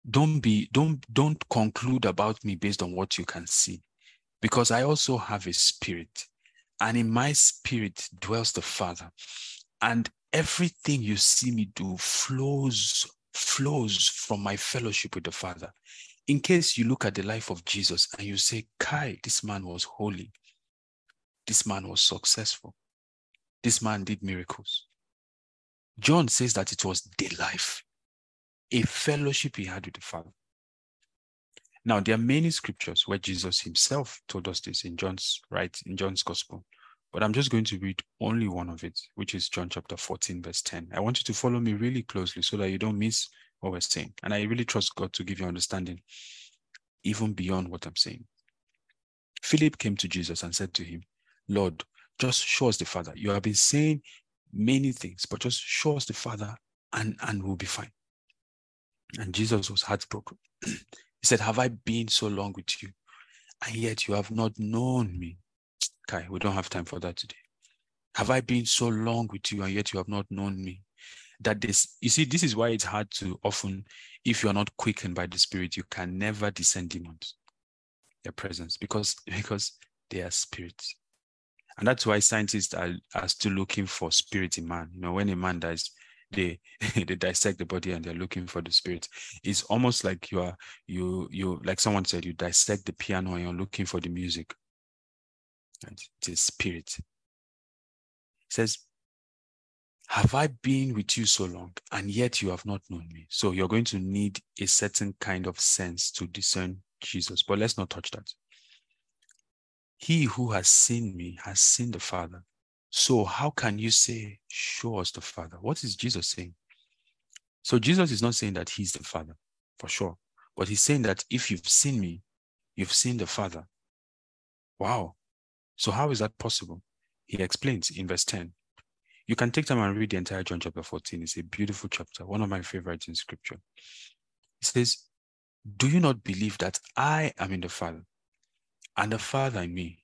Don't be, don't, don't conclude about me based on what you can see, because I also have a spirit, and in my spirit dwells the Father. And everything you see me do flows, flows from my fellowship with the Father. In case you look at the life of Jesus and you say, Kai, this man was holy. This man was successful this man did miracles. John says that it was the life, a fellowship he had with the Father. Now, there are many scriptures where Jesus himself told us this in John's right in John's gospel, but I'm just going to read only one of it, which is John chapter 14, verse 10. I want you to follow me really closely so that you don't miss what we're saying. And I really trust God to give you understanding even beyond what I'm saying. Philip came to Jesus and said to him, Lord, just show us the Father. You have been saying many things, but just show us the Father and, and we'll be fine. And Jesus was heartbroken. he said, Have I been so long with you? And yet you have not known me. Kai, we don't have time for that today. Have I been so long with you and yet you have not known me? That this, you see, this is why it's hard to often, if you are not quickened by the Spirit, you can never discern demons, their presence, because because they are spirits. And that's why scientists are, are still looking for spirit in man. You know, when a man dies, they they dissect the body and they're looking for the spirit. It's almost like you are you you like someone said, you dissect the piano and you're looking for the music. And is spirit. It says, Have I been with you so long, and yet you have not known me? So you're going to need a certain kind of sense to discern Jesus. But let's not touch that. He who has seen me has seen the Father. So how can you say, show us the Father? What is Jesus saying? So Jesus is not saying that he's the Father, for sure. But he's saying that if you've seen me, you've seen the Father. Wow. So how is that possible? He explains in verse 10. You can take time and read the entire John chapter 14. It's a beautiful chapter, one of my favorites in scripture. He says, Do you not believe that I am in the Father and the Father in me?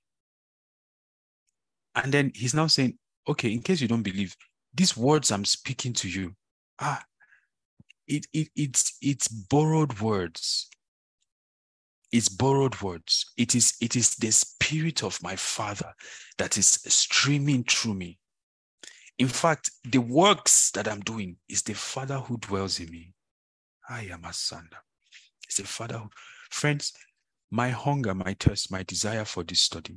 And then he's now saying, okay, in case you don't believe, these words I'm speaking to you, ah, it, it it's it's borrowed words. It's borrowed words. It is it is the spirit of my father that is streaming through me. In fact, the works that I'm doing is the Father who dwells in me. I am a son. It's the Father who, friends, my hunger, my thirst, my desire for this study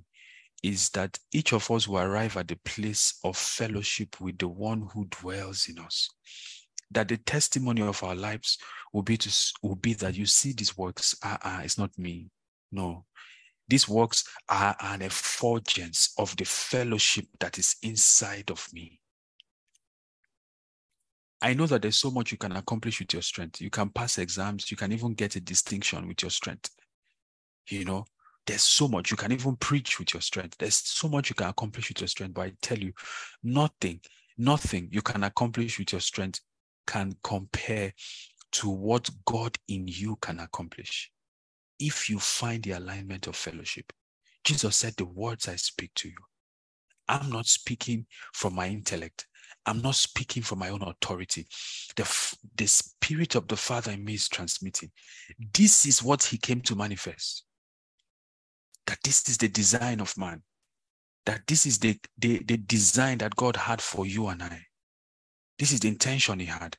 is that each of us will arrive at the place of fellowship with the one who dwells in us. That the testimony of our lives will be to will be that you see these works. Ah, ah, it's not me. No. These works are an effulgence of the fellowship that is inside of me. I know that there's so much you can accomplish with your strength. You can pass exams, you can even get a distinction with your strength. You know, there's so much you can even preach with your strength. There's so much you can accomplish with your strength. But I tell you, nothing, nothing you can accomplish with your strength can compare to what God in you can accomplish if you find the alignment of fellowship. Jesus said, The words I speak to you, I'm not speaking from my intellect. I'm not speaking from my own authority. The, the spirit of the Father in me is transmitting. This is what he came to manifest that this is the design of man, that this is the, the, the design that God had for you and I. This is the intention he had.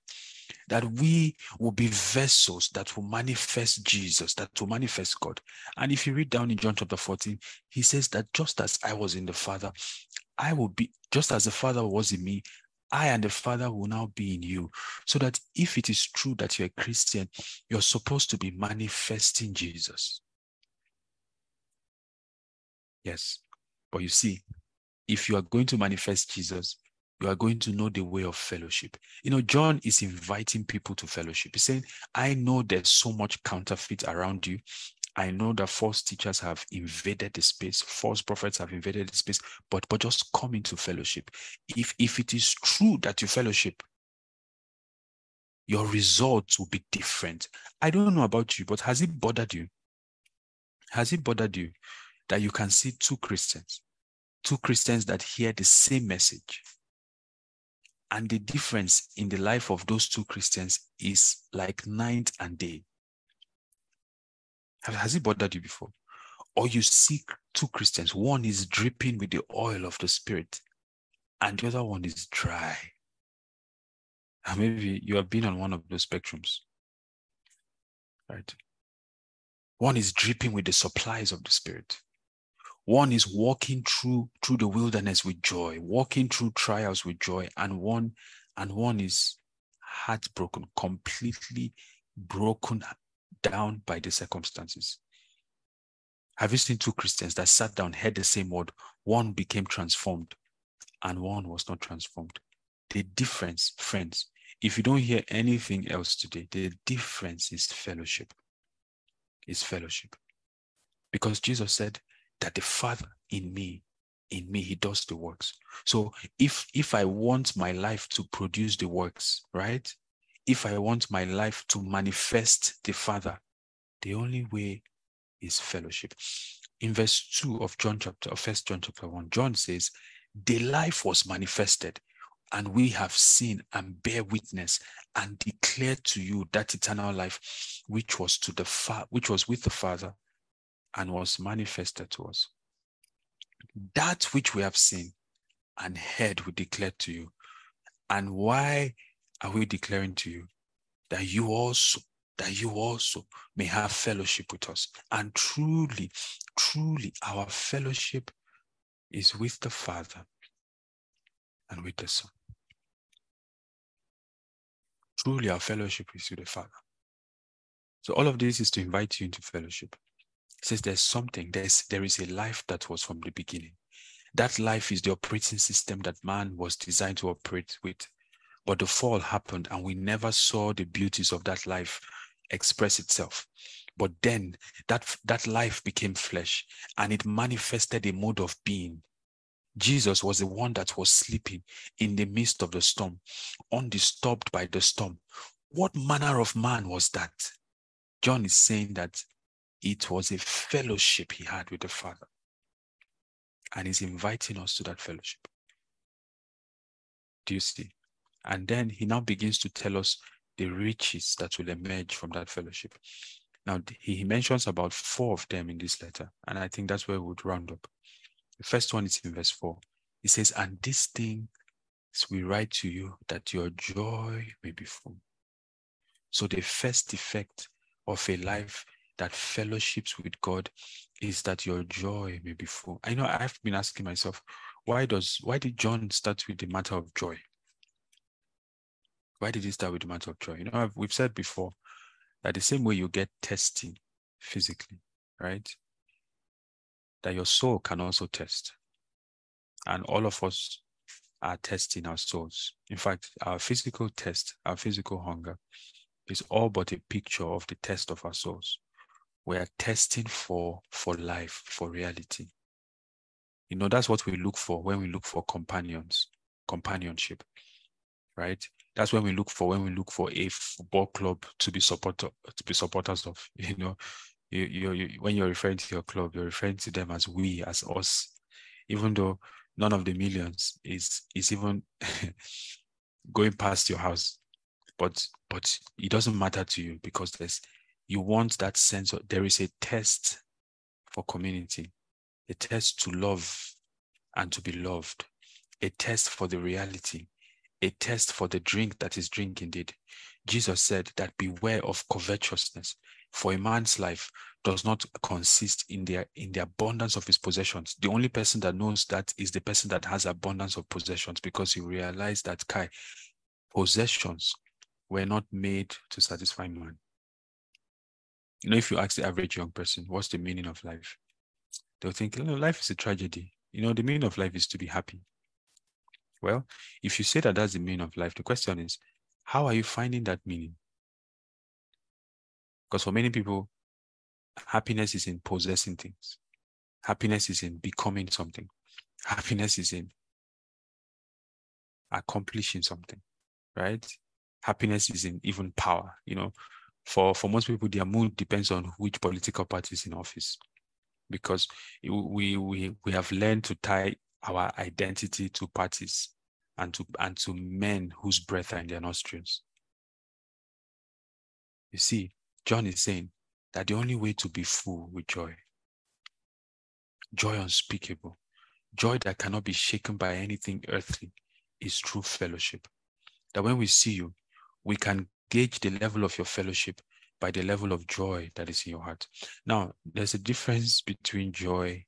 That we will be vessels that will manifest Jesus, that will manifest God. And if you read down in John chapter 14, he says that just as I was in the Father, I will be, just as the Father was in me, I and the Father will now be in you. So that if it is true that you're a Christian, you're supposed to be manifesting Jesus. Yes. But you see, if you are going to manifest Jesus, you are going to know the way of fellowship. You know, John is inviting people to fellowship. He's saying, I know there's so much counterfeit around you. I know that false teachers have invaded the space, false prophets have invaded the space, but but just come into fellowship. If if it is true that you fellowship, your results will be different. I don't know about you, but has it bothered you? Has it bothered you that you can see two Christians, two Christians that hear the same message. And the difference in the life of those two Christians is like night and day. Has it bothered you before? Or you see two Christians, one is dripping with the oil of the Spirit, and the other one is dry. And maybe you have been on one of those spectrums. Right? One is dripping with the supplies of the Spirit. One is walking through through the wilderness with joy, walking through trials with joy, and one and one is heartbroken, completely broken down by the circumstances. Have you seen two Christians that sat down, heard the same word? One became transformed, and one was not transformed. The difference, friends, if you don't hear anything else today, the difference is fellowship. Is fellowship. Because Jesus said, that the Father in me in me, he does the works. So if if I want my life to produce the works, right? If I want my life to manifest the Father, the only way is fellowship. In verse 2 of John chapter of first John chapter 1, John says, The life was manifested, and we have seen and bear witness and declare to you that eternal life which was to the fa- which was with the Father and was manifested to us. That which we have seen and heard, we declare to you. And why are we declaring to you? That you also, that you also may have fellowship with us. And truly, truly, our fellowship is with the Father and with the Son. Truly, our fellowship is with the Father. So all of this is to invite you into fellowship. Says there's something, there's there is a life that was from the beginning. That life is the operating system that man was designed to operate with. But the fall happened and we never saw the beauties of that life express itself. But then that, that life became flesh and it manifested a mode of being. Jesus was the one that was sleeping in the midst of the storm, undisturbed by the storm. What manner of man was that? John is saying that it was a fellowship he had with the Father. And he's inviting us to that fellowship. Do you see? And then he now begins to tell us the riches that will emerge from that fellowship. Now, he mentions about four of them in this letter, and I think that's where we would round up. The first one is in verse 4. He says, And this thing we write to you that your joy may be full. So, the first effect of a life that fellowships with God is that your joy may be full. I know I've been asking myself, why does why did John start with the matter of joy? Why did he start with the matter of joy? You know, we've said before that the same way you get testing physically, right? That your soul can also test. And all of us are testing our souls. In fact, our physical test, our physical hunger, is all but a picture of the test of our souls we are testing for for life for reality. You know that's what we look for when we look for companions companionship right? That's when we look for when we look for a football club to be supporter to be supporters of you know. You, you, you when you're referring to your club you're referring to them as we as us. Even though none of the millions is is even going past your house but but it doesn't matter to you because there's you want that sense of there is a test for community, a test to love and to be loved, a test for the reality, a test for the drink that is drink indeed. Jesus said that beware of covetousness, for a man's life does not consist in the in the abundance of his possessions. The only person that knows that is the person that has abundance of possessions, because you realize that Kai possessions were not made to satisfy man. You know, if you ask the average young person, what's the meaning of life? They'll think, you know, life is a tragedy. You know, the meaning of life is to be happy. Well, if you say that that's the meaning of life, the question is, how are you finding that meaning? Because for many people, happiness is in possessing things. Happiness is in becoming something. Happiness is in accomplishing something, right? Happiness is in even power. You know, for for most people their mood depends on which political party is in office. Because we we we have learned to tie our identity to parties and to and to men whose breath are in their nostrils. You see john is saying that the only way to be full with joy joy unspeakable joy that cannot be shaken by anything earthly is true fellowship. That when we see you we can gauge the level of your fellowship by the level of joy that is in your heart. Now, there's a difference between joy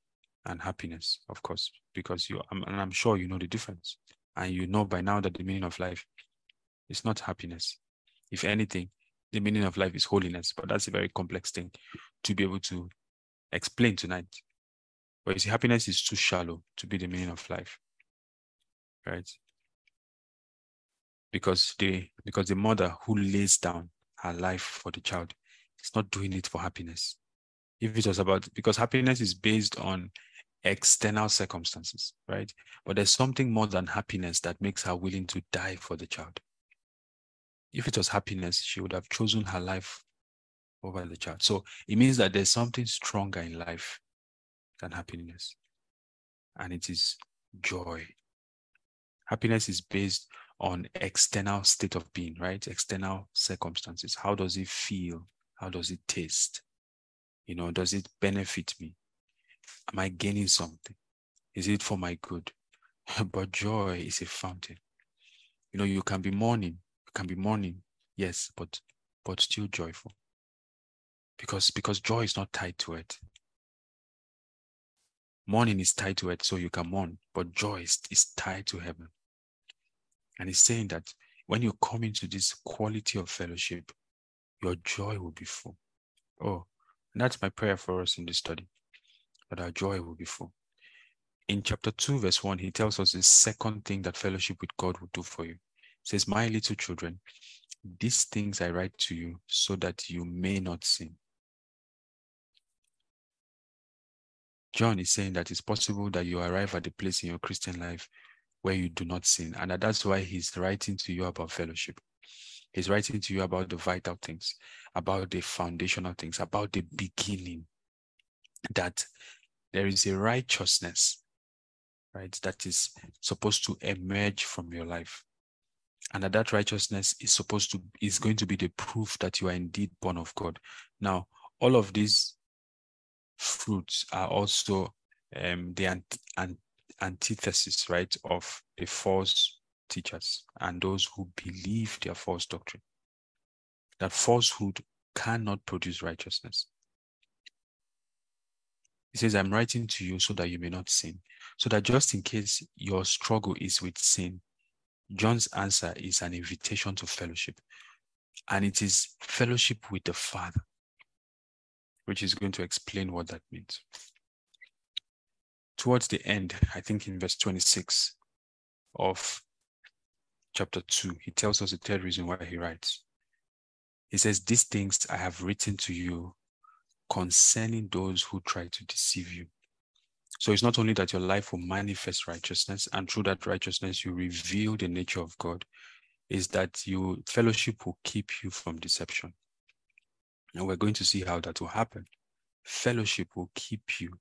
and happiness, of course, because you, and I'm sure you know the difference. And you know by now that the meaning of life is not happiness. If anything, the meaning of life is holiness, but that's a very complex thing to be able to explain tonight. But you see, happiness is too shallow to be the meaning of life, right? Because the because the mother who lays down her life for the child is not doing it for happiness. If it was about because happiness is based on external circumstances, right? But there's something more than happiness that makes her willing to die for the child. If it was happiness, she would have chosen her life over the child. So it means that there's something stronger in life than happiness, and it is joy. Happiness is based on external state of being, right? External circumstances. How does it feel? How does it taste? You know, does it benefit me? Am I gaining something? Is it for my good? but joy is a fountain. You know, you can be mourning, you can be mourning, yes, but but still joyful. Because because joy is not tied to it. Mourning is tied to it, so you can mourn, but joy is, is tied to heaven. And he's saying that when you come into this quality of fellowship, your joy will be full. Oh, and that's my prayer for us in this study that our joy will be full. In chapter 2, verse 1, he tells us the second thing that fellowship with God will do for you. He says, My little children, these things I write to you so that you may not sin. John is saying that it's possible that you arrive at the place in your Christian life where you do not sin. And that's why he's writing to you about fellowship. He's writing to you about the vital things, about the foundational things, about the beginning. That there is a righteousness, right, that is supposed to emerge from your life. And that, that righteousness is supposed to is going to be the proof that you are indeed born of God. Now, all of these fruits are also um, the ant- antithesis, right, of the false teachers and those who believe their false doctrine. That falsehood cannot produce righteousness. He says, I'm writing to you so that you may not sin. So that just in case your struggle is with sin, John's answer is an invitation to fellowship. And it is fellowship with the Father, which is going to explain what that means. Towards the end, I think in verse 26 of chapter 2, he tells us the third reason why he writes. He says, These things I have written to you concerning those who try to deceive you. So it's not only that your life will manifest righteousness, and through that righteousness, you reveal the nature of God, is that your fellowship will keep you from deception. And we're going to see how that will happen. Fellowship will keep you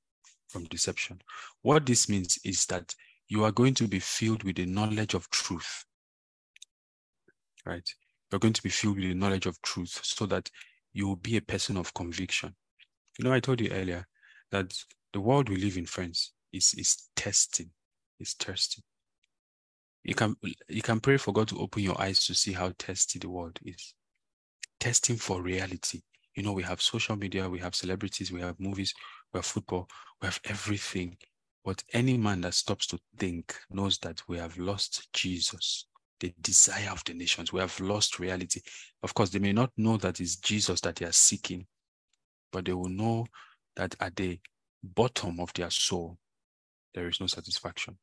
from deception. What this means is that you are going to be filled with the knowledge of truth. Right? You're going to be filled with the knowledge of truth so that you will be a person of conviction. You know, I told you earlier that the world we live in, friends, is is testing, is testing. You can you can pray for God to open your eyes to see how testy the world is. Testing for reality. You know, we have social media, we have celebrities, we have movies, we have football, we have everything. But any man that stops to think knows that we have lost Jesus, the desire of the nations. We have lost reality. Of course, they may not know that it's Jesus that they are seeking, but they will know that at the bottom of their soul, there is no satisfaction.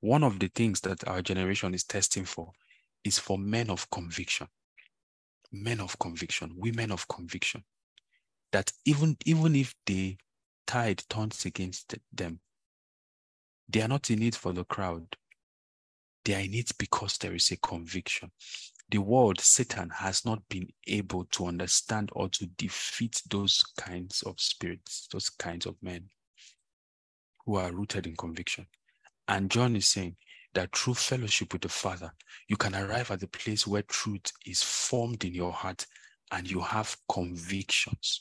One of the things that our generation is testing for is for men of conviction, men of conviction, women of conviction, that even, even if the tide turns against them, they are not in it for the crowd. They are in it because there is a conviction the world, Satan, has not been able to understand or to defeat those kinds of spirits, those kinds of men who are rooted in conviction. And John is saying that through fellowship with the Father, you can arrive at the place where truth is formed in your heart and you have convictions.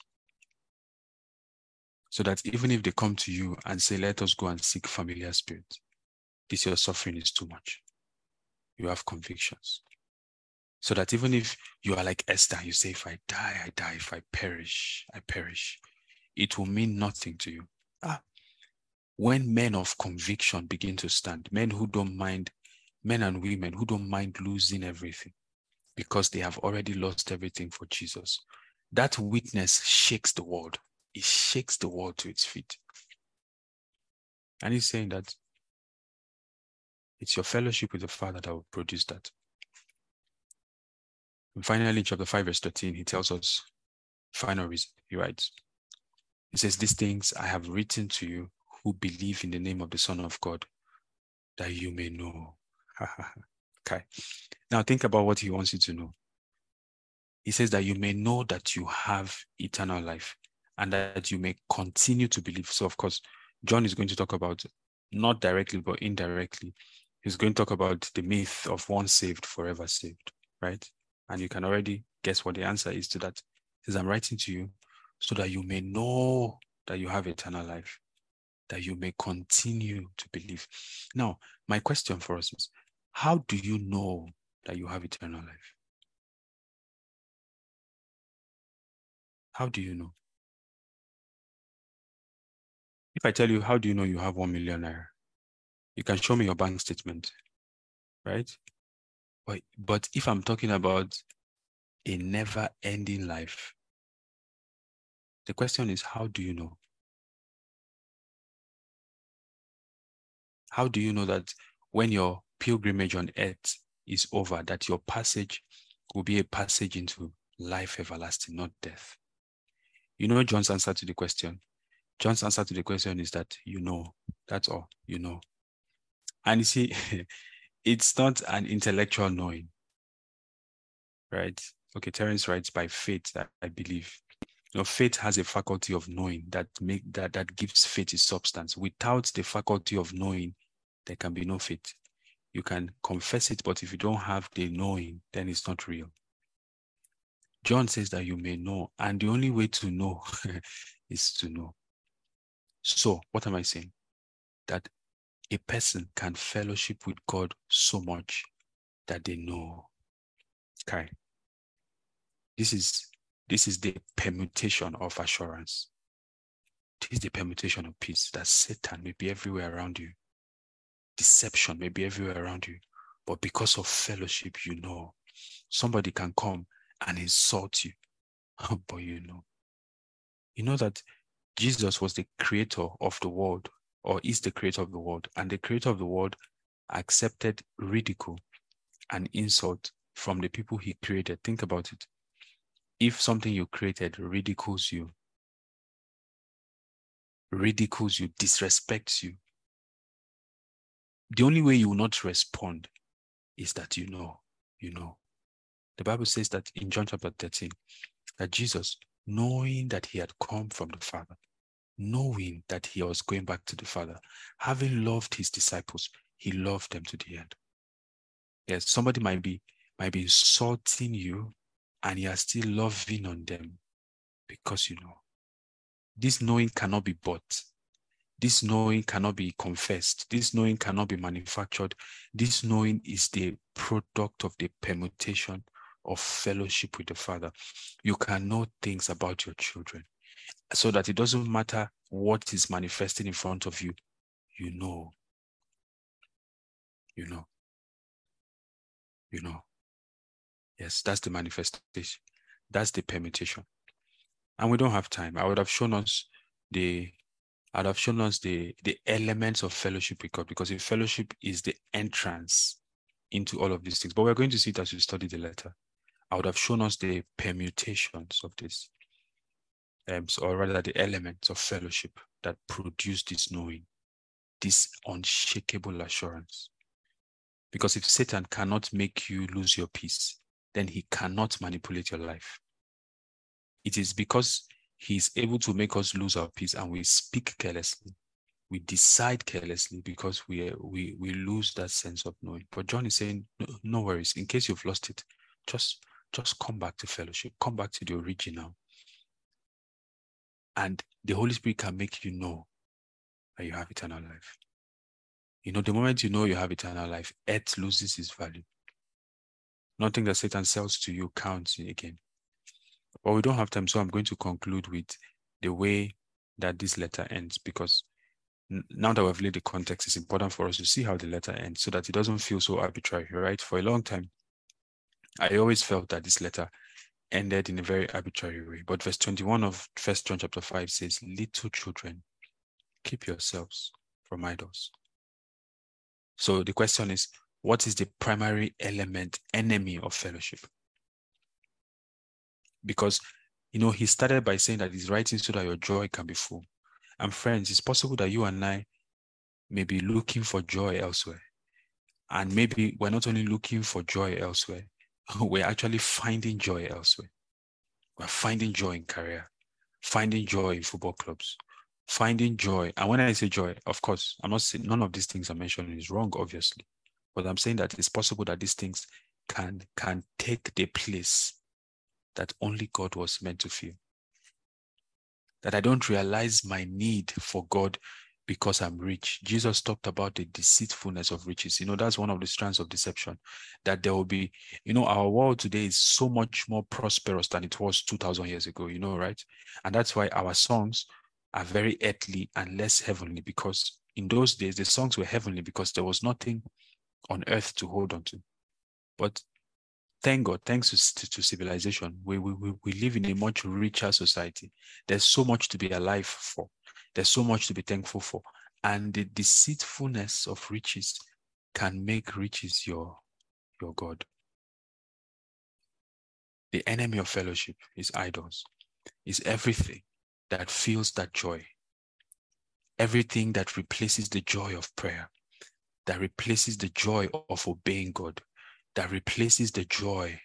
So that even if they come to you and say, Let us go and seek familiar spirits, this your suffering is too much. You have convictions. So that even if you are like Esther, you say, if I die, I die. If I perish, I perish. It will mean nothing to you. Ah, when men of conviction begin to stand, men who don't mind, men and women who don't mind losing everything because they have already lost everything for Jesus, that witness shakes the world. It shakes the world to its feet. And he's saying that it's your fellowship with the Father that will produce that. And finally, in chapter 5, verse 13, he tells us final reason. He writes, He says, These things I have written to you who believe in the name of the Son of God, that you may know. okay. Now think about what he wants you to know. He says that you may know that you have eternal life and that you may continue to believe. So, of course, John is going to talk about not directly, but indirectly. He's going to talk about the myth of one saved, forever saved, right? And you can already guess what the answer is to that. Says, I'm writing to you so that you may know that you have eternal life, that you may continue to believe. Now, my question for us is how do you know that you have eternal life? How do you know? If I tell you, how do you know you have one million naira? You can show me your bank statement, right? But, but if I'm talking about a never ending life, the question is, how do you know? How do you know that when your pilgrimage on earth is over, that your passage will be a passage into life everlasting, not death? You know John's answer to the question. John's answer to the question is that you know. That's all. You know. And you see, it's not an intellectual knowing. Right? Okay, Terence writes by faith, that I believe. You know, faith has a faculty of knowing that make that that gives faith its substance. Without the faculty of knowing, there can be no faith. You can confess it, but if you don't have the knowing, then it's not real. John says that you may know, and the only way to know is to know. So, what am I saying? That a person can fellowship with God so much that they know. Okay. This is this is the permutation of assurance. This is the permutation of peace that Satan may be everywhere around you. Deception may be everywhere around you. But because of fellowship, you know. Somebody can come and insult you, but you know. You know that Jesus was the creator of the world, or is the creator of the world, and the creator of the world accepted ridicule and insult from the people he created. Think about it if something you created ridicules you, ridicules you, disrespects you, the only way you will not respond is that you know, you know. The Bible says that in John chapter 13, that Jesus, knowing that he had come from the Father, knowing that he was going back to the Father, having loved his disciples, he loved them to the end. Yes, somebody might be might be insulting you and you are still loving on them because you know. This knowing cannot be bought. This knowing cannot be confessed. This knowing cannot be manufactured. This knowing is the product of the permutation of fellowship with the Father. You can know things about your children so that it doesn't matter what is manifesting in front of you, you know. You know. You know. Yes, that's the manifestation. That's the permutation. And we don't have time. I would have shown us the I'd have shown us the the elements of fellowship with God because if fellowship is the entrance into all of these things. But we're going to see it as we study the letter. I would have shown us the permutations of this. Um, so, or rather the elements of fellowship that produce this knowing, this unshakable assurance. Because if Satan cannot make you lose your peace, then he cannot manipulate your life. It is because he is able to make us lose our peace and we speak carelessly. We decide carelessly because we, we, we lose that sense of knowing. But John is saying, no, no worries. In case you've lost it, just, just come back to fellowship. Come back to the original. And the Holy Spirit can make you know that you have eternal life. You know, the moment you know you have eternal life, earth loses its value. Nothing that Satan sells to you counts again. But we don't have time, so I'm going to conclude with the way that this letter ends because now that we've laid the context, it's important for us to see how the letter ends so that it doesn't feel so arbitrary, right? For a long time, I always felt that this letter ended in a very arbitrary way. But verse 21 of First John chapter 5 says, Little children, keep yourselves from idols. So the question is, what is the primary element, enemy of fellowship? Because, you know, he started by saying that he's writing so that your joy can be full. And friends, it's possible that you and I may be looking for joy elsewhere. And maybe we're not only looking for joy elsewhere, we're actually finding joy elsewhere. We're finding joy in career, finding joy in football clubs, finding joy. And when I say joy, of course, I'm not saying none of these things I'm mentioning is wrong, obviously. But I'm saying that it's possible that these things can can take the place that only God was meant to feel. That I don't realize my need for God because I'm rich. Jesus talked about the deceitfulness of riches. You know, that's one of the strands of deception. That there will be, you know, our world today is so much more prosperous than it was 2000 years ago, you know, right? And that's why our songs are very earthly and less heavenly because in those days the songs were heavenly because there was nothing on earth to hold on to. But thank God, thanks to, to, civilization, we, we, we live in a much richer society. There's so much to be alive for. There's so much to be thankful for. And the deceitfulness of riches can make riches your, your God. The enemy of fellowship is idols, is everything that feels that joy, everything that replaces the joy of prayer, that replaces the joy of obeying God, that replaces the joy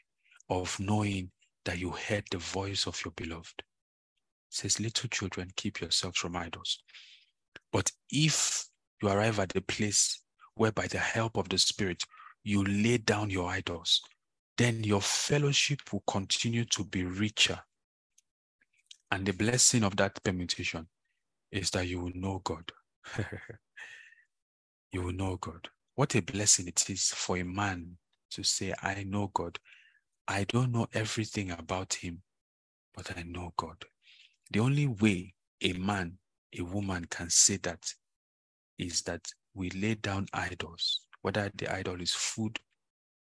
of knowing that you heard the voice of your beloved. Says, Little children, keep yourselves from idols. But if you arrive at the place where, by the help of the Spirit, you lay down your idols, then your fellowship will continue to be richer. And the blessing of that permutation is that you will know God. you will know God. What a blessing it is for a man to say, I know God. I don't know everything about him, but I know God. The only way a man, a woman can say that is that we lay down idols, whether the idol is food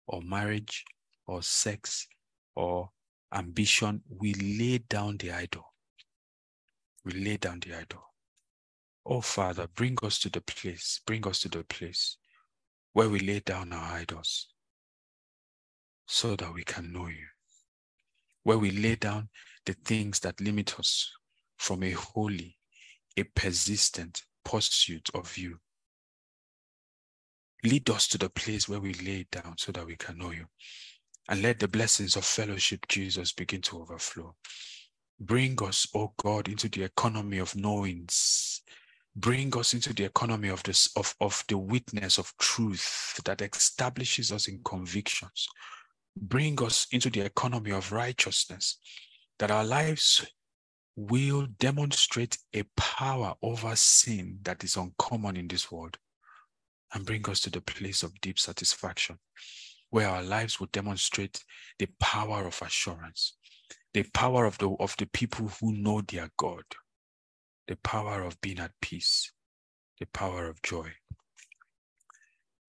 or marriage or sex or ambition, we lay down the idol. We lay down the idol. Oh, Father, bring us to the place, bring us to the place where we lay down our idols so that we can know you. Where we lay down the things that limit us from a holy, a persistent pursuit of you. Lead us to the place where we lay down so that we can know you. And let the blessings of fellowship, Jesus, begin to overflow. Bring us, O oh God, into the economy of knowings. Bring us into the economy of this of, of the witness of truth that establishes us in convictions bring us into the economy of righteousness, that our lives will demonstrate a power over sin that is uncommon in this world and bring us to the place of deep satisfaction where our lives will demonstrate the power of assurance the power of the of the people who know their god the power of being at peace the power of joy.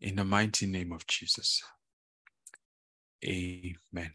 In the mighty name of jesus Amen